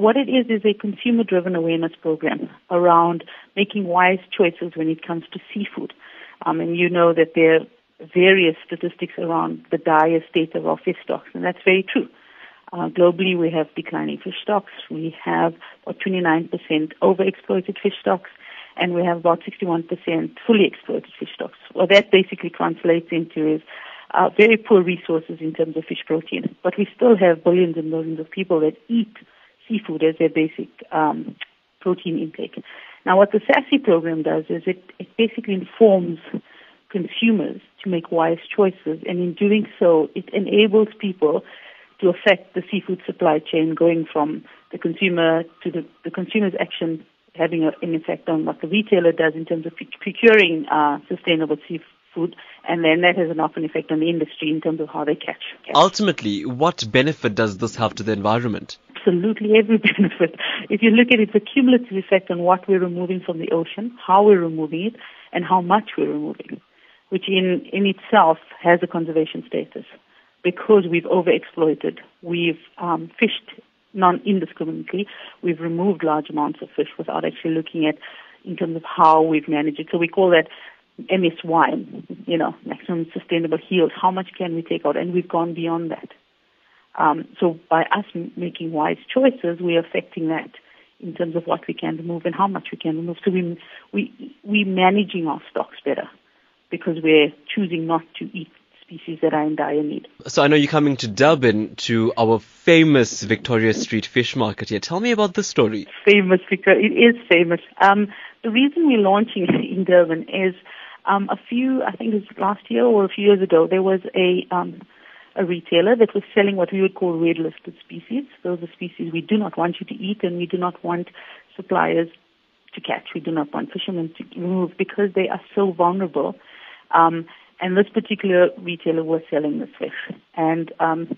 what it is is a consumer driven awareness program around making wise choices when it comes to seafood. Um, and you know that there are various statistics around the dire state of our fish stocks, and that's very true. Uh, globally, we have declining fish stocks. We have about 29% overexploited fish stocks, and we have about 61% fully exploited fish stocks. What that basically translates into is uh, very poor resources in terms of fish protein. But we still have billions and millions of people that eat seafood as their basic um, protein intake. Now, what the SASSI program does is it, it basically informs consumers to make wise choices, and in doing so, it enables people to affect the seafood supply chain, going from the consumer to the, the consumer's action having a, an effect on what the retailer does in terms of procuring uh, sustainable seafood, and then that has an often effect on the industry in terms of how they catch, catch. Ultimately, what benefit does this have to the environment? Absolutely every benefit. If you look at it, it's a cumulative effect on what we're removing from the ocean, how we're removing it, and how much we're removing, which in, in itself has a conservation status. Because we've overexploited, we've um, fished non indiscriminately, we've removed large amounts of fish without actually looking at in terms of how we've managed it. So we call that MSY, you know, maximum sustainable yield. How much can we take out? And we've gone beyond that. Um, so by us making wise choices, we're affecting that in terms of what we can remove and how much we can remove. So we we we're managing our stocks better because we're choosing not to eat species that are in dire need. So I know you're coming to Durban to our famous Victoria Street fish market here. Tell me about the story. Famous Victoria, it is famous. Um, the reason we're launching in Durban is um, a few, I think it was last year or a few years ago, there was a um, a retailer that was selling what we would call red listed species. Those are species we do not want you to eat and we do not want suppliers to catch. We do not want fishermen to remove because they are so vulnerable. Um, and this particular retailer was selling this fish. And um,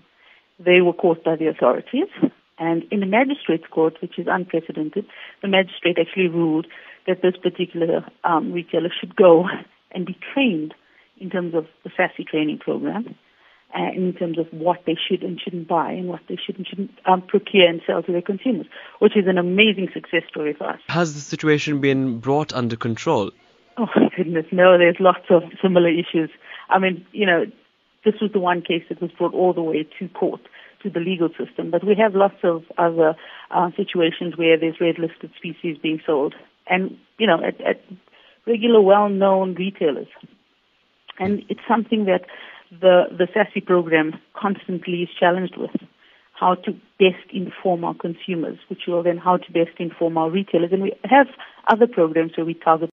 they were caught by the authorities. And in the magistrate's court, which is unprecedented, the magistrate actually ruled that this particular um, retailer should go and be trained in terms of the SASSI training program uh, in terms of what they should and shouldn't buy and what they should and shouldn't um, procure and sell to their consumers, which is an amazing success story for us. Has the situation been brought under control? Oh, my goodness, no, there's lots of similar issues. I mean, you know, this was the one case that was brought all the way to court, to the legal system, but we have lots of other uh, situations where there's red listed species being sold and, you know, at, at regular well-known retailers. And it's something that the, the SASSI program constantly is challenged with how to best inform our consumers, which will then how to best inform our retailers. And we have other programs where we target